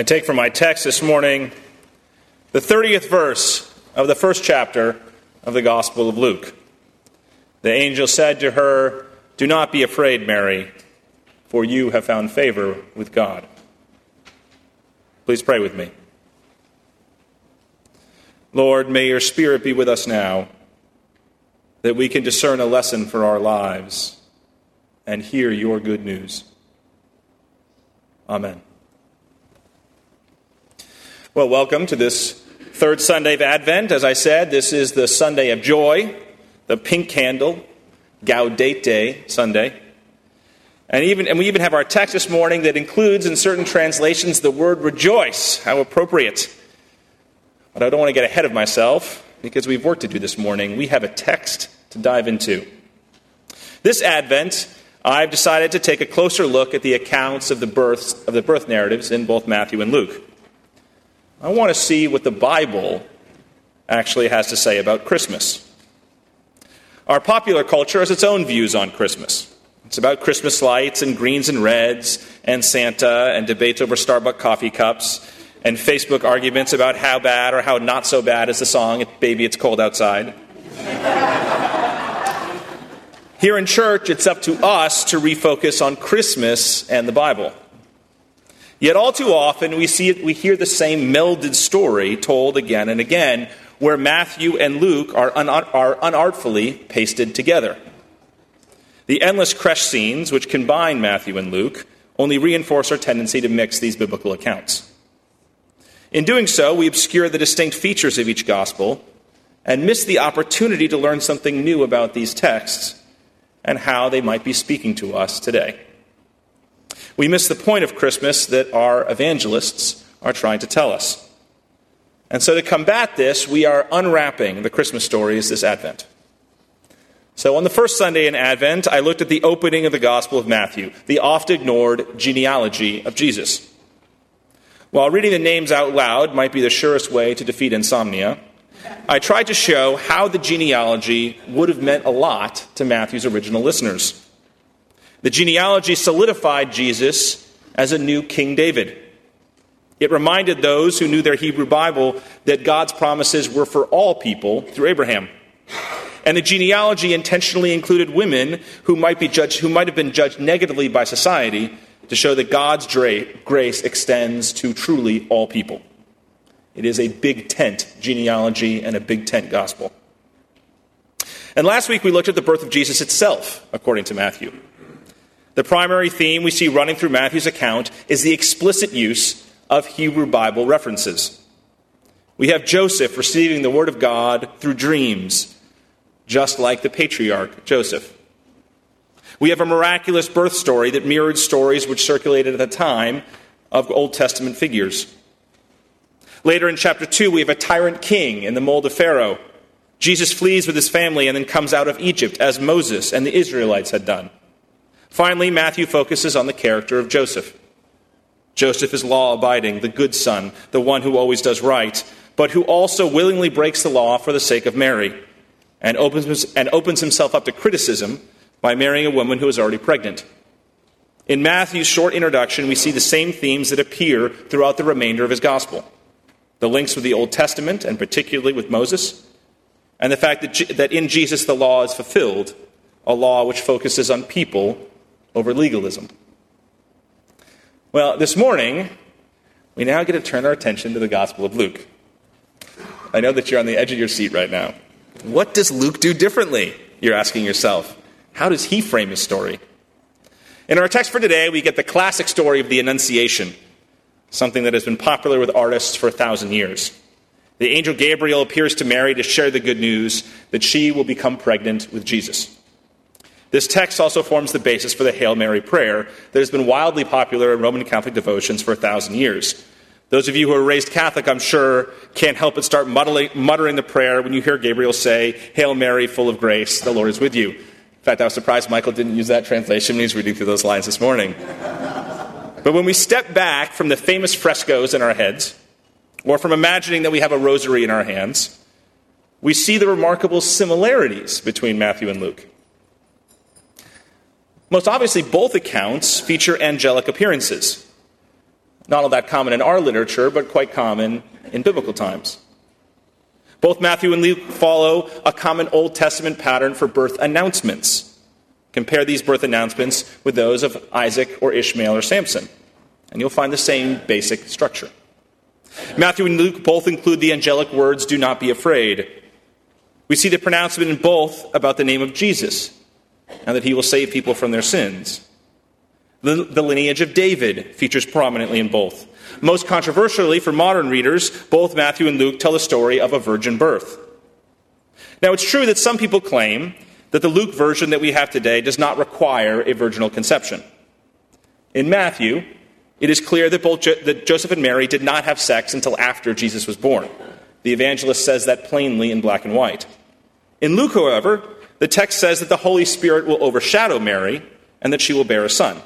I take from my text this morning the 30th verse of the first chapter of the Gospel of Luke. The angel said to her, Do not be afraid, Mary, for you have found favor with God. Please pray with me. Lord, may your Spirit be with us now, that we can discern a lesson for our lives and hear your good news. Amen. Well, welcome to this third Sunday of Advent. As I said, this is the Sunday of joy, the pink candle, Gaudete Sunday. And, even, and we even have our text this morning that includes in certain translations the word rejoice. How appropriate. But I don't want to get ahead of myself because we've work to do this morning. We have a text to dive into. This Advent, I've decided to take a closer look at the accounts of the births of the birth narratives in both Matthew and Luke. I want to see what the Bible actually has to say about Christmas. Our popular culture has its own views on Christmas. It's about Christmas lights and greens and reds and Santa and debates over Starbucks coffee cups and Facebook arguments about how bad or how not so bad is the song, Baby It's Cold Outside. Here in church, it's up to us to refocus on Christmas and the Bible. Yet all too often we see we hear the same melded story told again and again, where Matthew and Luke are, are unartfully pasted together. The endless creche scenes, which combine Matthew and Luke, only reinforce our tendency to mix these biblical accounts. In doing so, we obscure the distinct features of each gospel and miss the opportunity to learn something new about these texts and how they might be speaking to us today. We miss the point of Christmas that our evangelists are trying to tell us. And so, to combat this, we are unwrapping the Christmas stories this Advent. So, on the first Sunday in Advent, I looked at the opening of the Gospel of Matthew, the oft ignored genealogy of Jesus. While reading the names out loud might be the surest way to defeat insomnia, I tried to show how the genealogy would have meant a lot to Matthew's original listeners. The genealogy solidified Jesus as a new King David. It reminded those who knew their Hebrew Bible that God's promises were for all people through Abraham. And the genealogy intentionally included women who might, be judged, who might have been judged negatively by society to show that God's grace extends to truly all people. It is a big tent genealogy and a big tent gospel. And last week we looked at the birth of Jesus itself, according to Matthew. The primary theme we see running through Matthew's account is the explicit use of Hebrew Bible references. We have Joseph receiving the Word of God through dreams, just like the patriarch Joseph. We have a miraculous birth story that mirrored stories which circulated at the time of Old Testament figures. Later in chapter 2, we have a tyrant king in the mold of Pharaoh. Jesus flees with his family and then comes out of Egypt as Moses and the Israelites had done. Finally, Matthew focuses on the character of Joseph. Joseph is law abiding, the good son, the one who always does right, but who also willingly breaks the law for the sake of Mary and opens, and opens himself up to criticism by marrying a woman who is already pregnant. In Matthew's short introduction, we see the same themes that appear throughout the remainder of his gospel the links with the Old Testament, and particularly with Moses, and the fact that, that in Jesus the law is fulfilled, a law which focuses on people over legalism. Well, this morning, we now get to turn our attention to the Gospel of Luke. I know that you're on the edge of your seat right now. What does Luke do differently? You're asking yourself. How does he frame his story? In our text for today, we get the classic story of the Annunciation, something that has been popular with artists for a thousand years. The angel Gabriel appears to Mary to share the good news that she will become pregnant with Jesus. This text also forms the basis for the Hail Mary prayer that has been wildly popular in Roman Catholic devotions for a thousand years. Those of you who are raised Catholic, I'm sure, can't help but start muttering the prayer when you hear Gabriel say, Hail Mary, full of grace, the Lord is with you. In fact, I was surprised Michael didn't use that translation when he was reading through those lines this morning. but when we step back from the famous frescoes in our heads, or from imagining that we have a rosary in our hands, we see the remarkable similarities between Matthew and Luke. Most obviously, both accounts feature angelic appearances. Not all that common in our literature, but quite common in biblical times. Both Matthew and Luke follow a common Old Testament pattern for birth announcements. Compare these birth announcements with those of Isaac or Ishmael or Samson, and you'll find the same basic structure. Matthew and Luke both include the angelic words, do not be afraid. We see the pronouncement in both about the name of Jesus and that he will save people from their sins. The, the, lineage of David features prominently in both. Most controversially for modern readers, both Matthew and Luke tell the story of a virgin birth. Now, it's true that some people claim that the Luke version that we have today does not require a virginal conception. In Matthew, it is clear that both jo- that Joseph and Mary did not have sex until after Jesus was born. The evangelist says that plainly in black and white. In Luke, however, the text says that the Holy Spirit will overshadow Mary and that she will bear a son.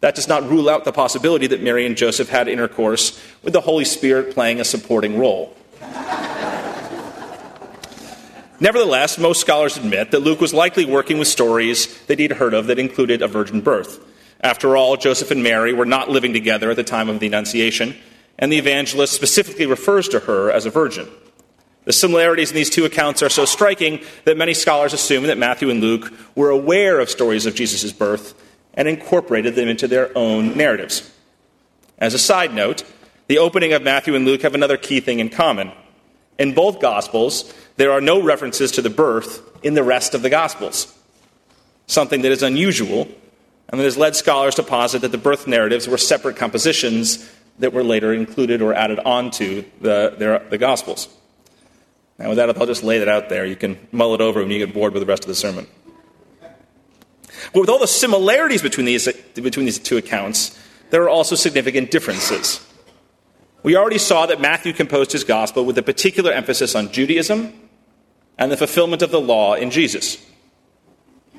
That does not rule out the possibility that Mary and Joseph had intercourse with the Holy Spirit playing a supporting role. Nevertheless, most scholars admit that Luke was likely working with stories that he'd heard of that included a virgin birth. After all, Joseph and Mary were not living together at the time of the Annunciation, and the evangelist specifically refers to her as a virgin. The similarities in these two accounts are so striking that many scholars assume that Matthew and Luke were aware of stories of Jesus' birth and incorporated them into their own narratives. As a side note, the opening of Matthew and Luke have another key thing in common. In both Gospels, there are no references to the birth in the rest of the Gospels, something that is unusual and that has led scholars to posit that the birth narratives were separate compositions that were later included or added onto the, the, the Gospels. Now, with that, I'll just lay that out there. You can mull it over when you get bored with the rest of the sermon. But with all the similarities between these, between these two accounts, there are also significant differences. We already saw that Matthew composed his gospel with a particular emphasis on Judaism and the fulfillment of the law in Jesus.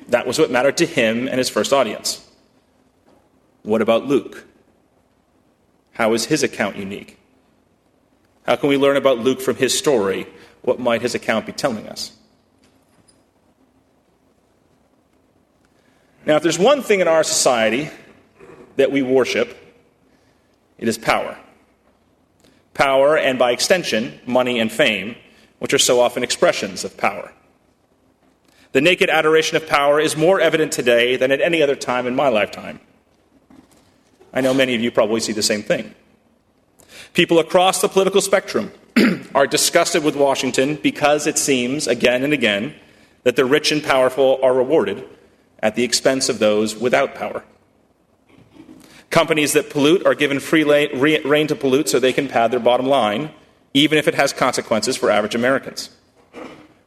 That was what mattered to him and his first audience. What about Luke? How is his account unique? How can we learn about Luke from his story? What might his account be telling us? Now, if there's one thing in our society that we worship, it is power. Power, and by extension, money and fame, which are so often expressions of power. The naked adoration of power is more evident today than at any other time in my lifetime. I know many of you probably see the same thing. People across the political spectrum are disgusted with Washington because it seems, again and again, that the rich and powerful are rewarded at the expense of those without power. Companies that pollute are given free rein to pollute so they can pad their bottom line, even if it has consequences for average Americans.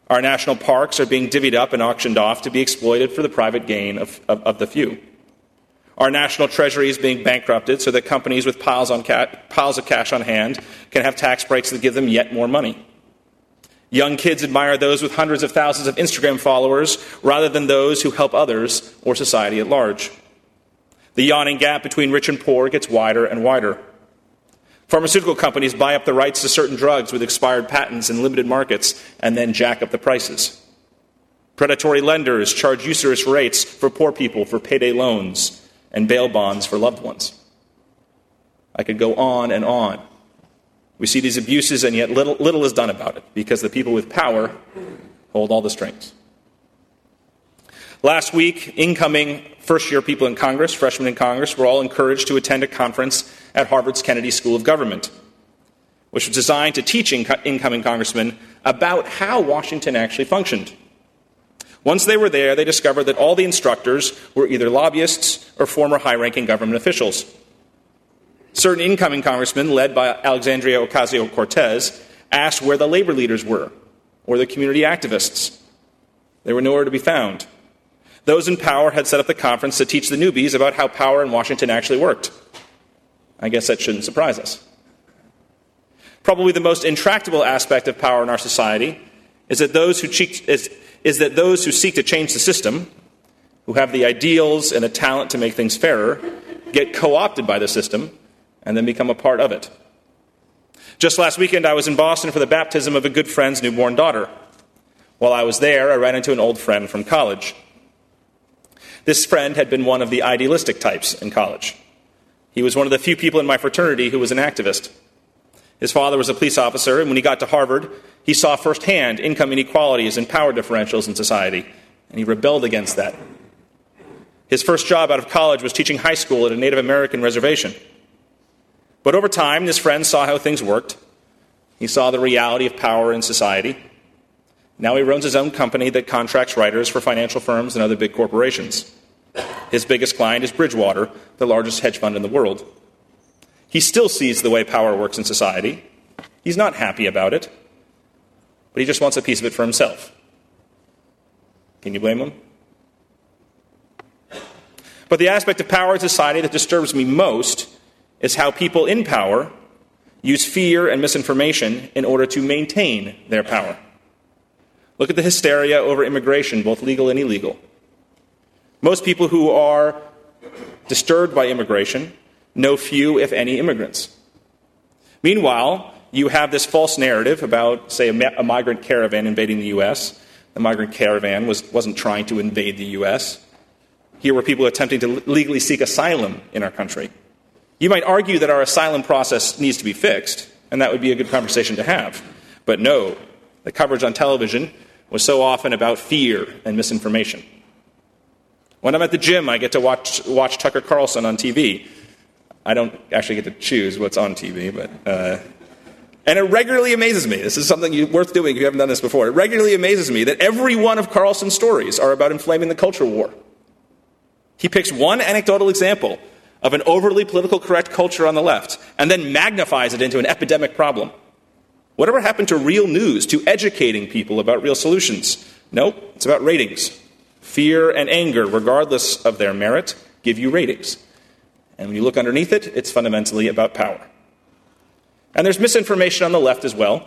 Our national parks are being divvied up and auctioned off to be exploited for the private gain of, of, of the few. Our national treasury is being bankrupted so that companies with piles, ca- piles of cash on hand can have tax breaks that give them yet more money. Young kids admire those with hundreds of thousands of Instagram followers rather than those who help others or society at large. The yawning gap between rich and poor gets wider and wider. Pharmaceutical companies buy up the rights to certain drugs with expired patents in limited markets and then jack up the prices. Predatory lenders charge usurious rates for poor people for payday loans and bail bonds for loved ones. I could go on and on. We see these abuses, and yet little, little is done about it because the people with power hold all the strings. Last week, incoming first year people in Congress, freshmen in Congress, were all encouraged to attend a conference at Harvard's Kennedy School of Government, which was designed to teach incoming congressmen about how Washington actually functioned. Once they were there, they discovered that all the instructors were either lobbyists or former high ranking government officials. Certain incoming congressmen, led by Alexandria Ocasio Cortez, asked where the labor leaders were or the community activists. They were nowhere to be found. Those in power had set up the conference to teach the newbies about how power in Washington actually worked. I guess that shouldn't surprise us. Probably the most intractable aspect of power in our society is that those who is, is that those who seek to change the system, who have the ideals and the talent to make things fairer, get co opted by the system and then become a part of it. Just last weekend, I was in Boston for the baptism of a good friend's newborn daughter. While I was there, I ran into an old friend from college. This friend had been one of the idealistic types in college. He was one of the few people in my fraternity who was an activist. His father was a police officer, and when he got to Harvard, he saw firsthand income inequalities and power differentials in society, and he rebelled against that. His first job out of college was teaching high school at a Native American reservation. But over time, this friend saw how things worked. He saw the reality of power in society. Now he runs his own company that contracts writers for financial firms and other big corporations. His biggest client is Bridgewater, the largest hedge fund in the world. He still sees the way power works in society. He's not happy about it, but he just wants a piece of it for himself. Can you blame him? But the aspect of power in society that disturbs me most is how people in power use fear and misinformation in order to maintain their power. Look at the hysteria over immigration, both legal and illegal. Most people who are disturbed by immigration know few, if any, immigrants. Meanwhile, you have this false narrative about, say, a migrant caravan invading the U.S. The migrant caravan was, wasn't trying to invade the U.S. Here were people attempting to legally seek asylum in our country. You might argue that our asylum process needs to be fixed, and that would be a good conversation to have. But no, the coverage on television was so often about fear and misinformation. When I'm at the gym, I get to watch, watch Tucker Carlson on TV. I don't actually get to choose what's on TV, but. Uh, and it regularly amazes me. This is something you, worth doing if you haven't done this before. It regularly amazes me that every one of Carlson's stories are about inflaming the culture war. He picks one anecdotal example of an overly political correct culture on the left and then magnifies it into an epidemic problem. Whatever happened to real news, to educating people about real solutions? Nope, it's about ratings. Fear and anger, regardless of their merit, give you ratings. And when you look underneath it, it's fundamentally about power. And there's misinformation on the left as well.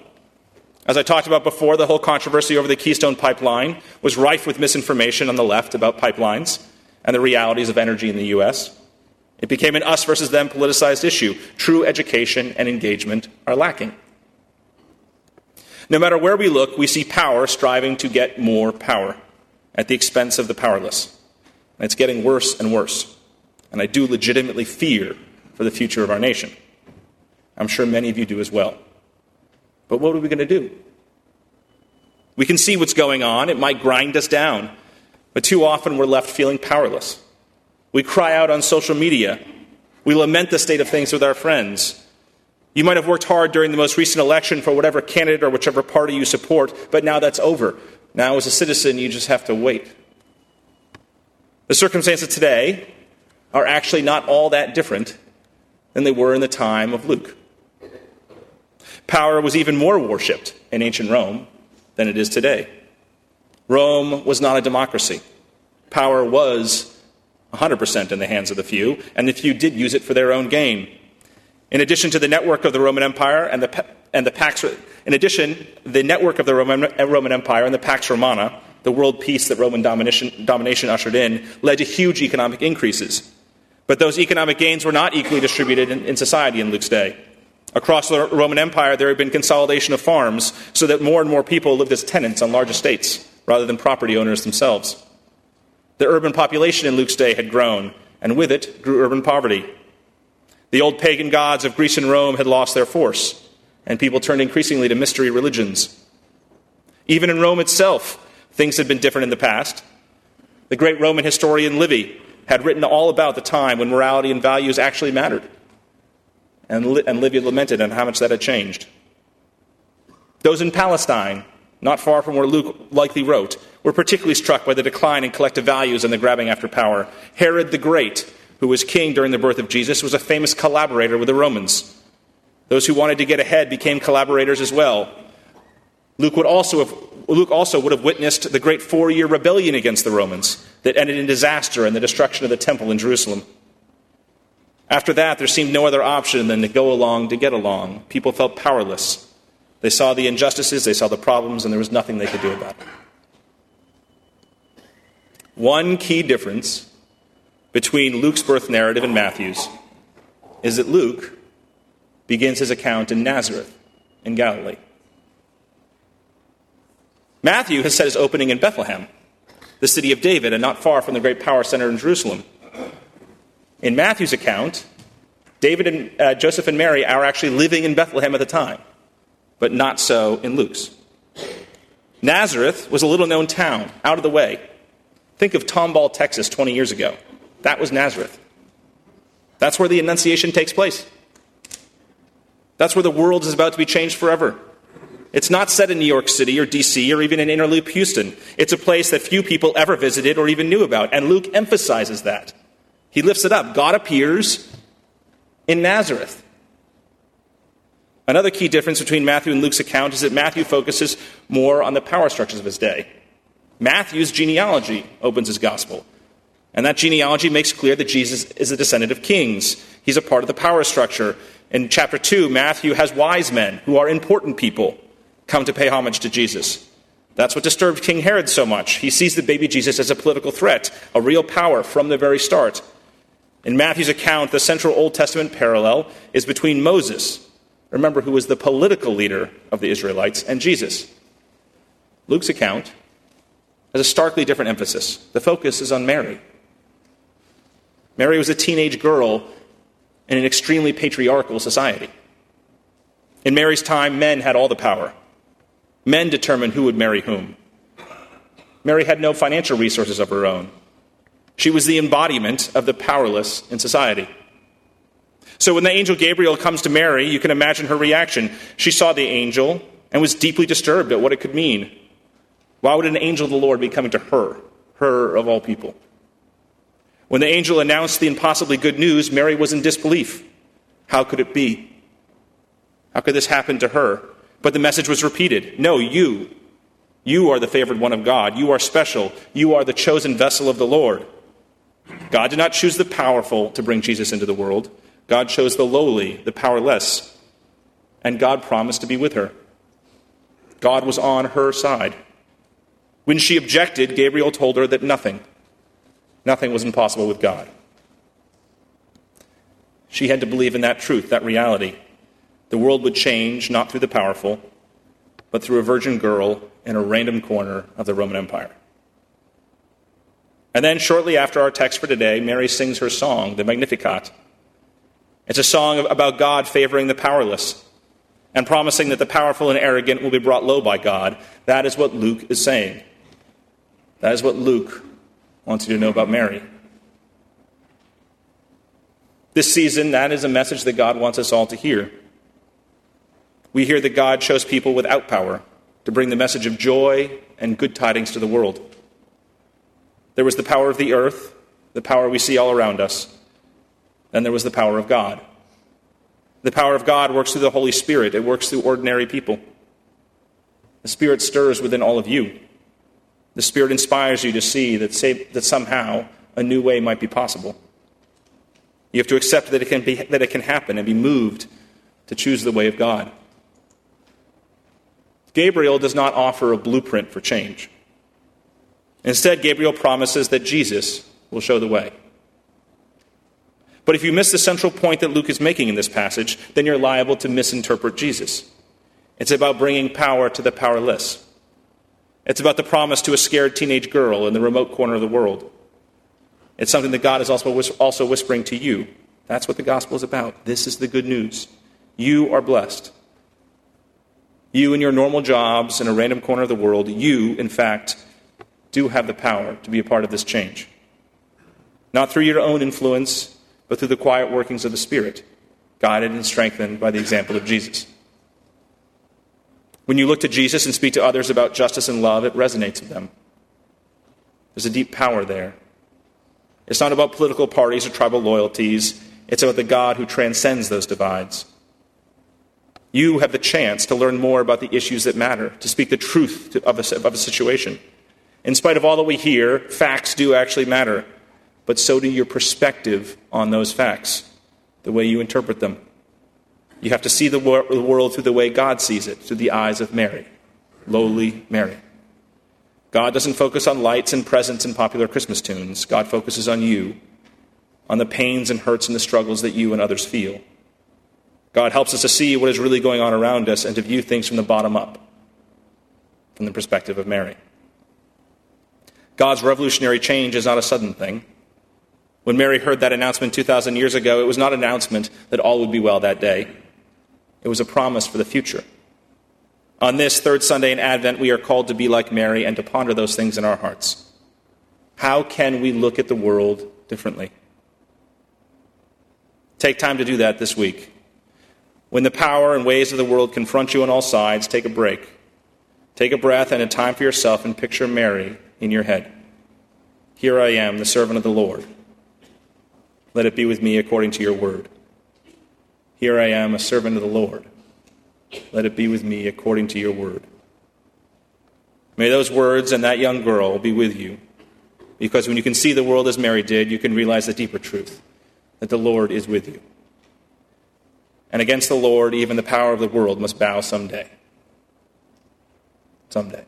As I talked about before, the whole controversy over the Keystone Pipeline was rife with misinformation on the left about pipelines and the realities of energy in the U.S. It became an us versus them politicized issue. True education and engagement are lacking. No matter where we look, we see power striving to get more power at the expense of the powerless. And it's getting worse and worse. And I do legitimately fear for the future of our nation. I'm sure many of you do as well. But what are we going to do? We can see what's going on. It might grind us down. But too often we're left feeling powerless. We cry out on social media. We lament the state of things with our friends. You might have worked hard during the most recent election for whatever candidate or whichever party you support, but now that's over. Now, as a citizen, you just have to wait. The circumstances today are actually not all that different than they were in the time of Luke. Power was even more worshipped in ancient Rome than it is today. Rome was not a democracy. Power was 100% in the hands of the few, and the few did use it for their own gain. In addition to the network of the Roman Empire and the, and the Pax, in addition, the network of the Roman, Roman Empire and the Pax Romana, the world peace that Roman domination, domination ushered in, led to huge economic increases. But those economic gains were not equally distributed in, in society in Luke's day. Across the Roman Empire, there had been consolidation of farms so that more and more people lived as tenants on large estates rather than property owners themselves. The urban population in Luke's day had grown, and with it grew urban poverty. The old pagan gods of Greece and Rome had lost their force and people turned increasingly to mystery religions. Even in Rome itself, things had been different in the past. The great Roman historian Livy had written all about the time when morality and values actually mattered. And, Livy lamented on how much that had changed. Those in Palestine, not far from where Luke likely wrote, were particularly struck by the decline in collective values and the grabbing after power. Herod the Great, who was king during the birth of Jesus, was a famous collaborator with the Romans. Those who wanted to get ahead became collaborators as well. Luke, would also have, Luke also would have witnessed the great four year rebellion against the Romans that ended in disaster and the destruction of the temple in Jerusalem. After that, there seemed no other option than to go along to get along. People felt powerless. They saw the injustices, they saw the problems, and there was nothing they could do about it. One key difference between Luke's birth narrative and Matthew's is that Luke begins his account in Nazareth, in Galilee. Matthew has set his opening in Bethlehem, the city of David, and not far from the great power center in Jerusalem. In Matthew's account, David and uh, Joseph and Mary are actually living in Bethlehem at the time, but not so in Luke's. Nazareth was a little known town, out of the way. Think of Tomball, Texas, 20 years ago. That was Nazareth. That's where the Annunciation takes place. That's where the world is about to be changed forever. It's not set in New York City or DC or even in Inner Loop Houston. It's a place that few people ever visited or even knew about. And Luke emphasizes that. He lifts it up. God appears in Nazareth. Another key difference between Matthew and Luke's account is that Matthew focuses more on the power structures of his day. Matthew's genealogy opens his gospel. And that genealogy makes clear that Jesus is a descendant of kings. He's a part of the power structure. In chapter 2, Matthew has wise men who are important people come to pay homage to Jesus. That's what disturbed King Herod so much. He sees the baby Jesus as a political threat, a real power from the very start. In Matthew's account, the central Old Testament parallel is between Moses, remember, who was the political leader of the Israelites, and Jesus. Luke's account has a starkly different emphasis. The focus is on Mary. Mary was a teenage girl in an extremely patriarchal society. In Mary's time, men had all the power. Men determined who would marry whom. Mary had no financial resources of her own. She was the embodiment of the powerless in society. So when the angel Gabriel comes to Mary, you can imagine her reaction. She saw the angel and was deeply disturbed at what it could mean. Why would an angel of the Lord be coming to her, her of all people? When the angel announced the impossibly good news, Mary was in disbelief. How could it be? How could this happen to her? But the message was repeated No, you. You are the favored one of God. You are special. You are the chosen vessel of the Lord. God did not choose the powerful to bring Jesus into the world. God chose the lowly, the powerless. And God promised to be with her. God was on her side. When she objected, Gabriel told her that nothing, Nothing was impossible with God. She had to believe in that truth, that reality. The world would change not through the powerful, but through a virgin girl in a random corner of the Roman Empire. And then, shortly after our text for today, Mary sings her song, the Magnificat. It's a song about God favoring the powerless and promising that the powerful and arrogant will be brought low by God. That is what Luke is saying. That is what Luke wants you to know about Mary. This season, that is a message that God wants us all to hear. We hear that God chose people without power to bring the message of joy and good tidings to the world. There was the power of the earth, the power we see all around us. Then there was the power of God. The power of God works through the Holy Spirit, it works through ordinary people. The Spirit stirs within all of you. The Spirit inspires you to see that, say, that somehow a new way might be possible. You have to accept that it, can be, that it can happen and be moved to choose the way of God. Gabriel does not offer a blueprint for change. Instead, Gabriel promises that Jesus will show the way. But if you miss the central point that Luke is making in this passage, then you're liable to misinterpret Jesus. It's about bringing power to the powerless. It's about the promise to a scared teenage girl in the remote corner of the world. It's something that God is also, also whispering to you. That's what the gospel is about. This is the good news. You are blessed. You, in your normal jobs in a random corner of the world, you, in fact, do have the power to be a part of this change. Not through your own influence, but through the quiet workings of the Spirit, guided and strengthened by the example of Jesus. When you look to Jesus and speak to others about justice and love, it resonates with them. There's a deep power there. It's not about political parties or tribal loyalties, it's about the God who transcends those divides. You have the chance to learn more about the issues that matter, to speak the truth of a, of a situation. In spite of all that we hear, facts do actually matter, but so do your perspective on those facts, the way you interpret them. You have to see the, wor- the world through the way God sees it, through the eyes of Mary, lowly Mary. God doesn't focus on lights and presents and popular Christmas tunes. God focuses on you, on the pains and hurts and the struggles that you and others feel. God helps us to see what is really going on around us and to view things from the bottom up, from the perspective of Mary. God's revolutionary change is not a sudden thing. When Mary heard that announcement 2,000 years ago, it was not an announcement that all would be well that day, it was a promise for the future. On this third Sunday in Advent, we are called to be like Mary and to ponder those things in our hearts. How can we look at the world differently? Take time to do that this week. When the power and ways of the world confront you on all sides, take a break. Take a breath and a time for yourself and picture Mary in your head. Here I am, the servant of the Lord. Let it be with me according to your word. Here I am, a servant of the Lord. Let it be with me according to your word. May those words and that young girl be with you, because when you can see the world as Mary did, you can realize the deeper truth that the Lord is with you. And against the Lord, even the power of the world must bow someday. Someday.